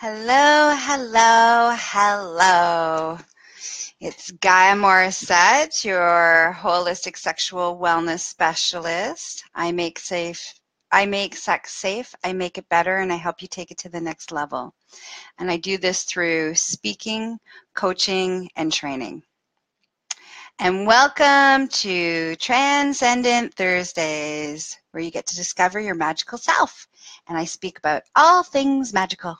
Hello, hello, hello. It's Gaia Morissette, your holistic sexual wellness specialist. I make safe I make sex safe, I make it better, and I help you take it to the next level. And I do this through speaking, coaching, and training. And welcome to Transcendent Thursdays, where you get to discover your magical self. And I speak about all things magical.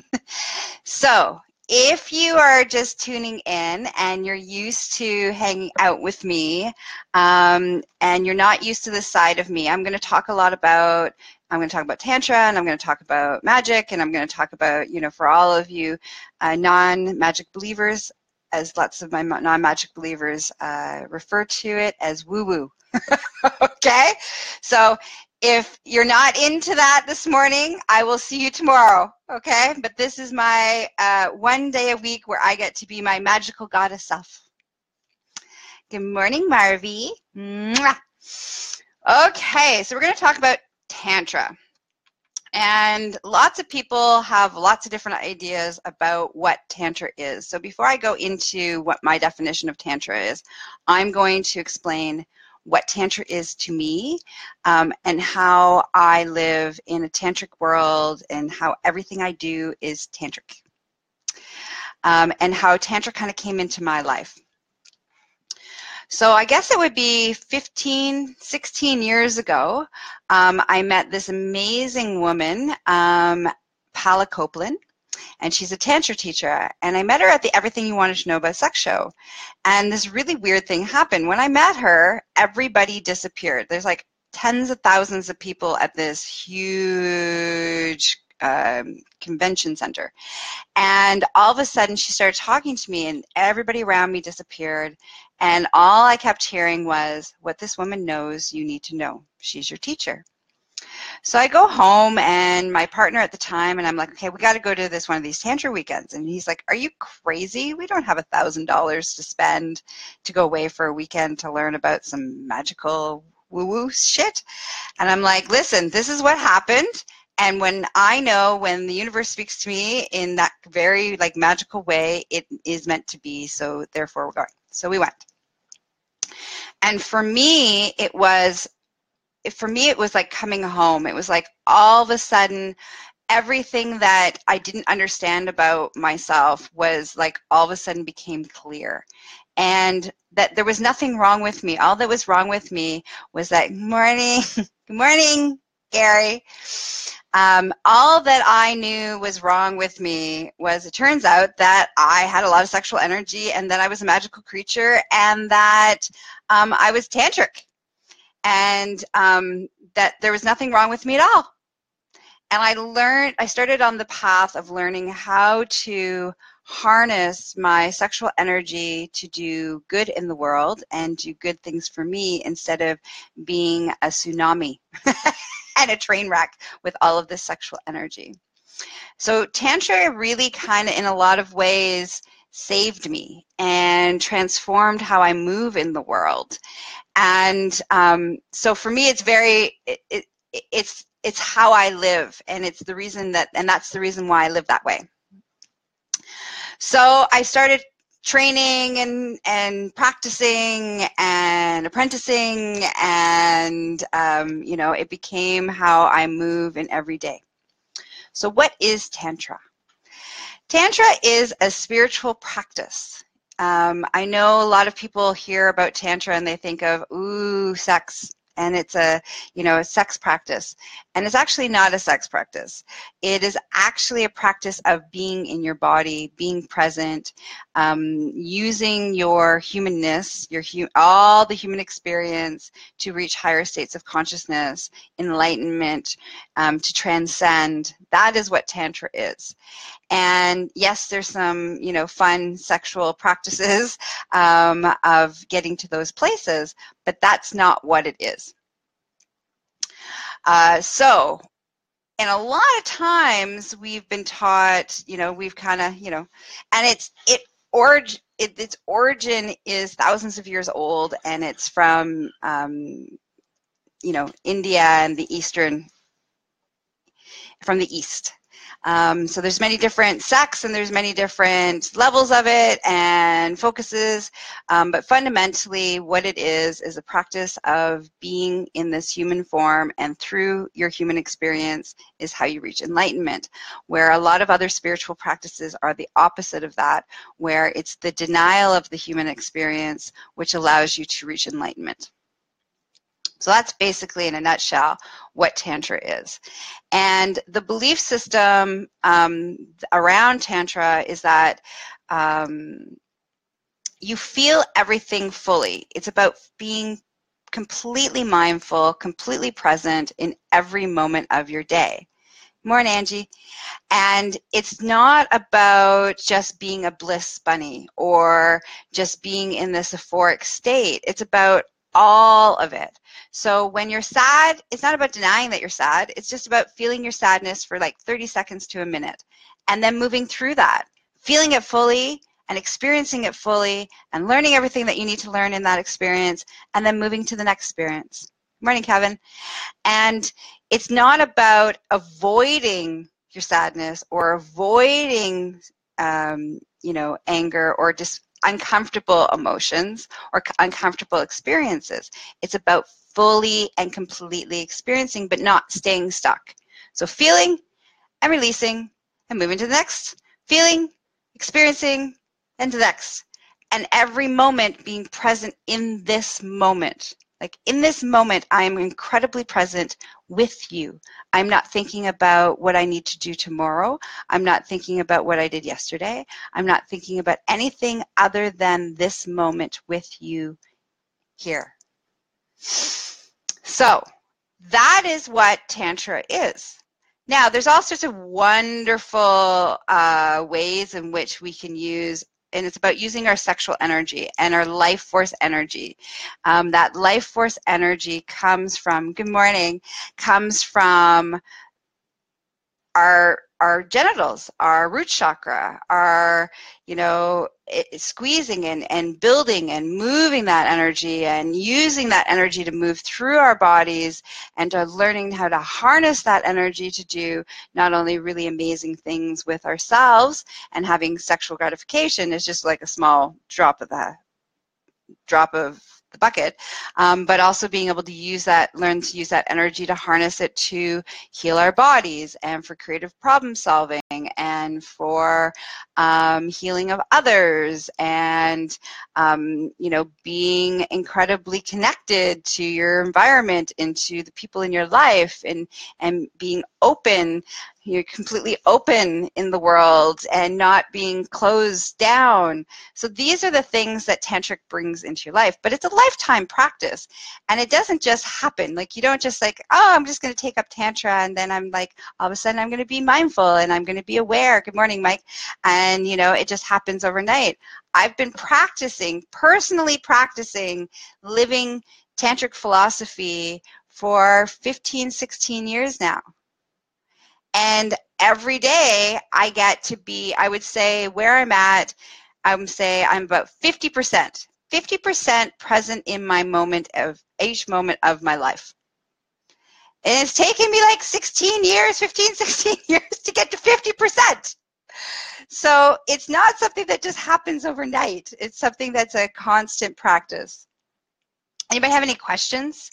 so, if you are just tuning in and you're used to hanging out with me um, and you're not used to this side of me, I'm going to talk a lot about I'm going to talk about Tantra and I'm going to talk about magic and I'm going to talk about, you know, for all of you uh, non magic believers, as lots of my non magic believers uh, refer to it as woo woo. okay? So if you're not into that this morning, I will see you tomorrow, okay? But this is my uh, one day a week where I get to be my magical goddess self. Good morning. Mwah. Okay, so we're going to talk about Tantra. And lots of people have lots of different ideas about what Tantra is. So before I go into what my definition of Tantra is, I'm going to explain what Tantra is to me um, and how I live in a Tantric world and how everything I do is Tantric. Um, and how Tantra kind of came into my life. So I guess it would be 15, 16 years ago, um, I met this amazing woman, um, Pala Copeland, and she's a tantra teacher. And I met her at the Everything You Wanted to Know About Sex show. And this really weird thing happened. When I met her, everybody disappeared. There's like tens of thousands of people at this huge um, convention center. And all of a sudden, she started talking to me, and everybody around me disappeared. And all I kept hearing was, What this woman knows, you need to know. She's your teacher. So I go home and my partner at the time and I'm like, okay, we got to go to this one of these tantra weekends. And he's like, are you crazy? We don't have a thousand dollars to spend to go away for a weekend to learn about some magical woo woo shit. And I'm like, listen, this is what happened. And when I know when the universe speaks to me in that very like magical way, it is meant to be. So therefore we're going. So we went. And for me, it was for me it was like coming home. It was like all of a sudden everything that i didn't understand about myself was like all of a sudden became clear. And that there was nothing wrong with me. All that was wrong with me was that good morning. Good morning gary. Um, all that I knew was wrong with me was it turns out that I had a lot of sexual energy and that I was a magical creature and that um, I was tantric. And um, that there was nothing wrong with me at all. And I learned, I started on the path of learning how to harness my sexual energy to do good in the world and do good things for me instead of being a tsunami and a train wreck with all of this sexual energy. So, Tantra really kind of, in a lot of ways, saved me and transformed how I move in the world and um, so for me it's very it, it, it's it's how i live and it's the reason that and that's the reason why i live that way so i started training and and practicing and apprenticing and um, you know it became how i move in every day. So what is tantra? Tantra is a spiritual practice. Um, I know a lot of people hear about Tantra and they think of, ooh, sex, and it's a you know a sex practice and it's actually not a sex practice. It is actually a practice of being in your body being present um, using your humanness your hu- all the human experience to reach higher states of consciousness enlightenment um, to transcend. That is what tantra is. And yes there's some you know fun sexual practices um, of getting to those places but that's not what it is uh, so and a lot of times we've been taught you know we've kind of you know and it's it origin it, its origin is thousands of years old and it's from um, you know india and the eastern from the east Um, so there's many different sects and there's many different levels of it and focuses. Um, but fundamentally, what it is is a practice of being in this human form, and through your human experience is how you reach enlightenment. Where a lot of other spiritual practices are the opposite of that, where it's the denial of the human experience which allows you to reach enlightenment. So that's basically, in a nutshell, what Tantra is. And the belief system um, around Tantra is that um, you feel everything fully. It's about being completely mindful, completely present in every moment of your day. Morning, Angie. And it's not about just being a bliss bunny or just being in this euphoric state. It's about all of it. So when you're sad, it's not about denying that you're sad. It's just about feeling your sadness for like 30 seconds to a minute and then moving through that, feeling it fully and experiencing it fully and learning everything that you need to learn in that experience and then moving to the next experience. Morning, Kevin. And it's not about avoiding your sadness or avoiding, um, you know, anger or just uncomfortable emotions or uncomfortable experiences. It's about fully and completely experiencing, but not staying stuck. So feeling and releasing and moving to the next, feeling, experiencing, and the next. And every moment being present in this moment. Like in this moment, I am incredibly present with you. I'm not thinking about what I need to do tomorrow. I'm not thinking about what I did yesterday. I'm not thinking about anything other than this moment with you here. So that is what Tantra is. Now, there's all sorts of wonderful uh, ways in which we can use and it's about using our sexual energy and our life force energy. Um, that life force energy comes from, good morning, comes from our our genitals, our root chakra, our, you know, it, squeezing and, and building and moving that energy and using that energy to move through our bodies and to learning how to harness that energy to do not only really amazing things with ourselves and having sexual gratification is just like a small drop of the drop of the bucket, um, but also being able to use that, learn to use that energy to harness it to heal our bodies and for creative problem solving and for um, healing of others and, um, you know, being incredibly connected to your environment and to the people in your life and, and being open you're completely open in the world and not being closed down. So these are the things that tantric brings into your life, but it's a lifetime practice and it doesn't just happen. Like you don't just like, oh, I'm just going to take up tantra and then I'm like all of a sudden I'm going to be mindful and I'm going to be aware. Good morning, Mike. And you know, it just happens overnight. I've been practicing, personally practicing living tantric philosophy for 15, 16 years now. And every day I get to be, I would say where I'm at, I would say I'm about 50%, 50% present in my moment of each moment of my life. And it's taken me like 16 years, 15, 16 years to get to 50%. So it's not something that just happens overnight. It's something that's a constant practice. Anybody have any questions?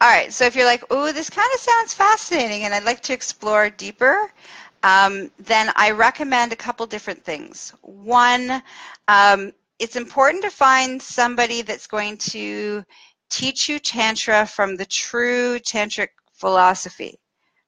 All right, so if you're like, oh, this kind of sounds fascinating and I'd like to explore deeper, um, then I recommend a couple different things. One, um, it's important to find somebody that's going to teach you Tantra from the true Tantric philosophy,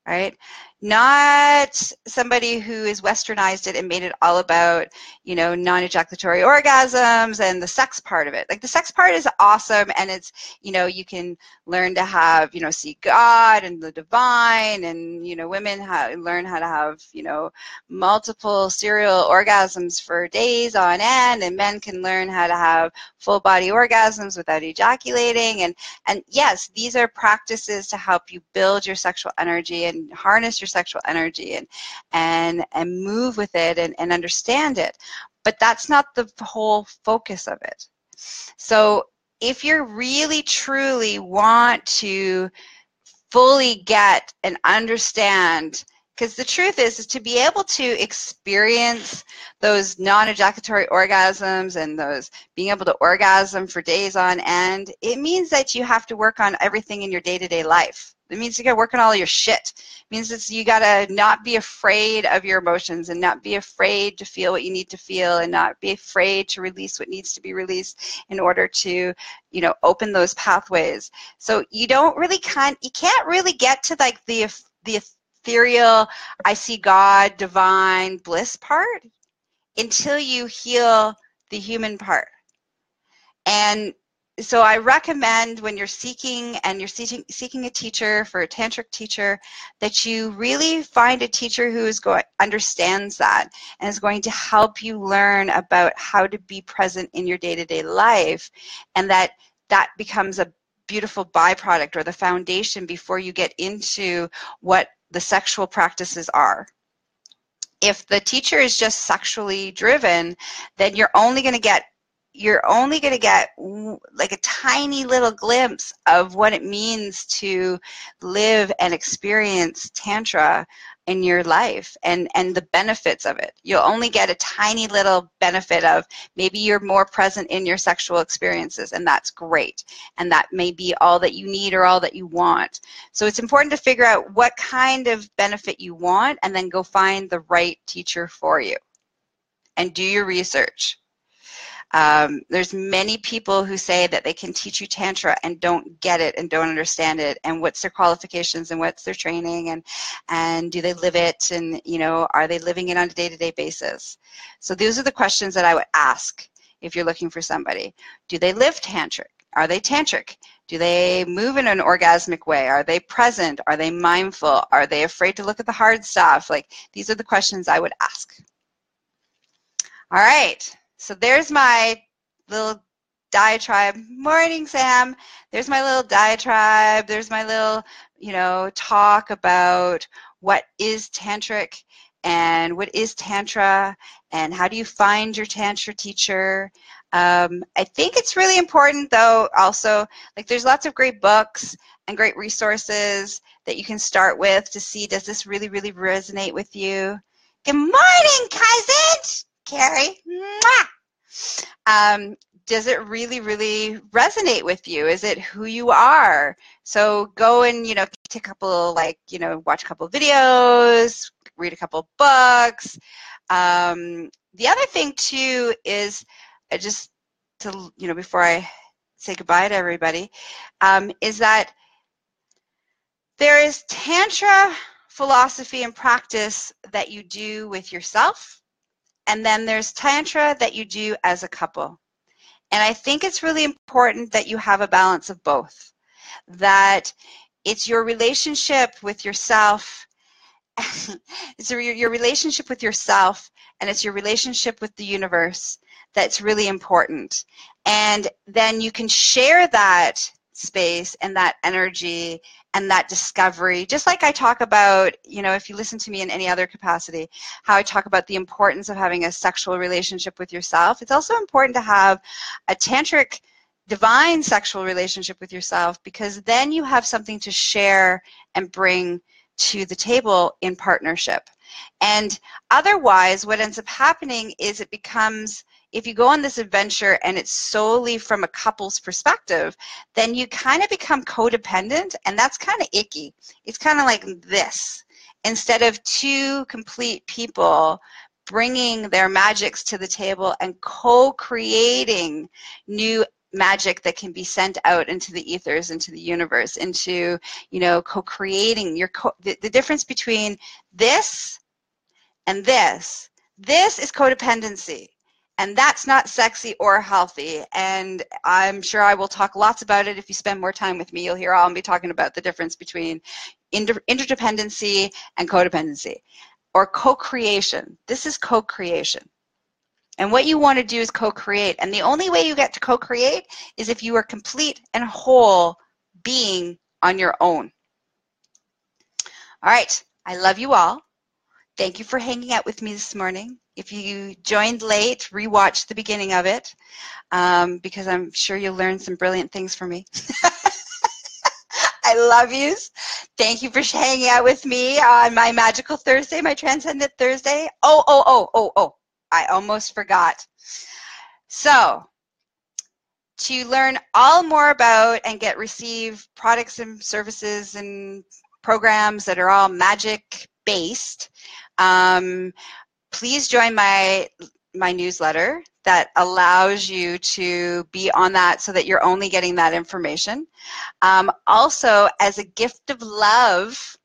right? Not somebody who is westernized it and made it all about you know non-ejaculatory orgasms and the sex part of it. Like the sex part is awesome and it's you know you can learn to have you know see god and the divine and you know women learn how to have you know multiple serial orgasms for days on end and men can learn how to have full body orgasms without ejaculating. And and yes these are practices to help you build your sexual energy and harness your sexual energy and and and move with it and, and understand it. But that's not the whole focus of it. So if you really truly want to fully get and understand because the truth is, is to be able to experience those non-ejaculatory orgasms and those being able to orgasm for days on end it means that you have to work on everything in your day-to-day life it means you got to work on all your shit. It means it's you got to not be afraid of your emotions and not be afraid to feel what you need to feel and not be afraid to release what needs to be released in order to, you know, open those pathways. So you don't really kind you can't really get to like the the ethereal I see God, divine bliss part until you heal the human part. And so I recommend when you're seeking and you're seeking, seeking a teacher for a tantric teacher that you really find a teacher who is going understands that and is going to help you learn about how to be present in your day-to-day life and that that becomes a beautiful byproduct or the foundation before you get into what the sexual practices are. If the teacher is just sexually driven, then you're only going to get you're only going to get like a tiny little glimpse of what it means to live and experience tantra in your life and and the benefits of it. You'll only get a tiny little benefit of maybe you're more present in your sexual experiences and that's great and that may be all that you need or all that you want. So it's important to figure out what kind of benefit you want and then go find the right teacher for you. And do your research um, there's many people who say that they can teach you Tantra and don't get it and don't understand it and what's their qualifications and what's their training and, and do they live it and, you know, are they living it on a day-to-day basis? So those are the questions that I would ask if you're looking for somebody. Do they live Tantric? Are they Tantric? Do they move in an orgasmic way? Are they present? Are they mindful? Are they afraid to look at the hard stuff? Like, these are the questions I would ask. All right. So there's my little diatribe. Morning, Sam. There's my little diatribe. There's my little, you know, talk about what is tantric and what is tantra and how do you find your tantra teacher. Um, I think it's really important, though. Also, like there's lots of great books and great resources that you can start with to see does this really, really resonate with you. Good morning, cousin. Carrie. Um, does it really, really resonate with you? Is it who you are? So go and, you know, take a couple, like, you know, watch a couple videos, read a couple books. Um, the other thing, too, is uh, just to, you know, before I say goodbye to everybody, um, is that there is Tantra philosophy and practice that you do with yourself and then there's Tantra that you do as a couple. And I think it's really important that you have a balance of both. That it's your relationship with yourself, it's your, your relationship with yourself, and it's your relationship with the universe that's really important. And then you can share that space and that energy and that discovery. Just like i talk about you know if you listen to me in any other capacity how i talk about the importance of having a sexual relationship with yourself. It's also important to have a tantric divine sexual relationship with yourself because then you have something to share and bring to the table in partnership. And otherwise what ends up happening is it becomes if you go on this adventure and it's solely from a couple's perspective, then you kind of become codependent, and that's kind of icky. It's kind of like this. Instead of two complete people bringing their magics to the table and co-creating new magic that can be sent out into the ethers into the universe into you know co-creating your co- the, the difference between this and this this is codependency and that's not sexy or healthy. And I'm sure I will talk lots about it. If you spend more time with me, you'll hear I'll be talking about the difference between inter- interdependency and codependency or co-creation. This is co-creation. And what you want to do is co-create. And the only way you get to co-create is if you are complete and whole being on your own. All right. I love you all. Thank you for hanging out with me this morning. If you joined late, rewatch the beginning of it um, because I'm sure you'll learn some brilliant things from me. I love yous. Thank you for hanging out with me on my magical Thursday, my transcendent Thursday. Oh, oh, oh, oh, oh. I almost forgot. So, to learn all more about and get receive products and services and programs that are all magic based, um, please join my my newsletter that allows you to be on that so that you're only getting that information. Um, also, as a gift of love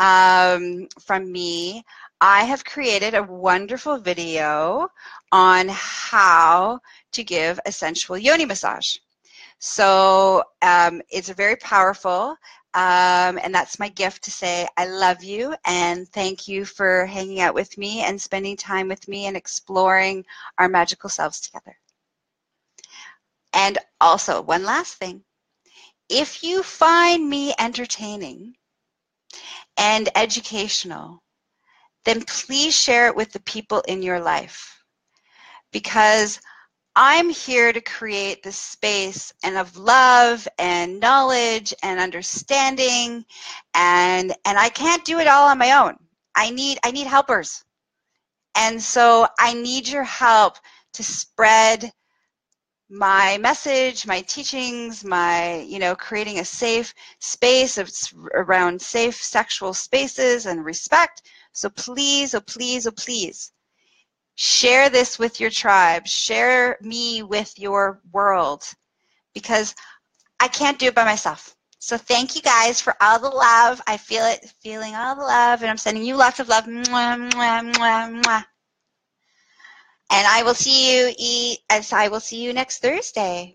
um, from me, I have created a wonderful video on how to give a sensual yoni massage. So um, it's a very powerful. Um, and that's my gift to say I love you and thank you for hanging out with me and spending time with me and exploring our magical selves together. And also, one last thing. If you find me entertaining and educational, then please share it with the people in your life because I'm here to create this space and of love and knowledge and understanding and and I can't do it all on my own. I need I need helpers. And so I need your help to spread my message, my teachings, my, you know, creating a safe space of, around safe sexual spaces and respect. So please, oh please, oh please, Share this with your tribe. Share me with your world because I can't do it by myself. So thank you guys for all the love. I feel it, feeling all the love, and I'm sending you lots of love. Mwah, mwah, mwah, mwah. And I will see you. As I will see you next Thursday.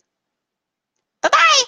Bye bye.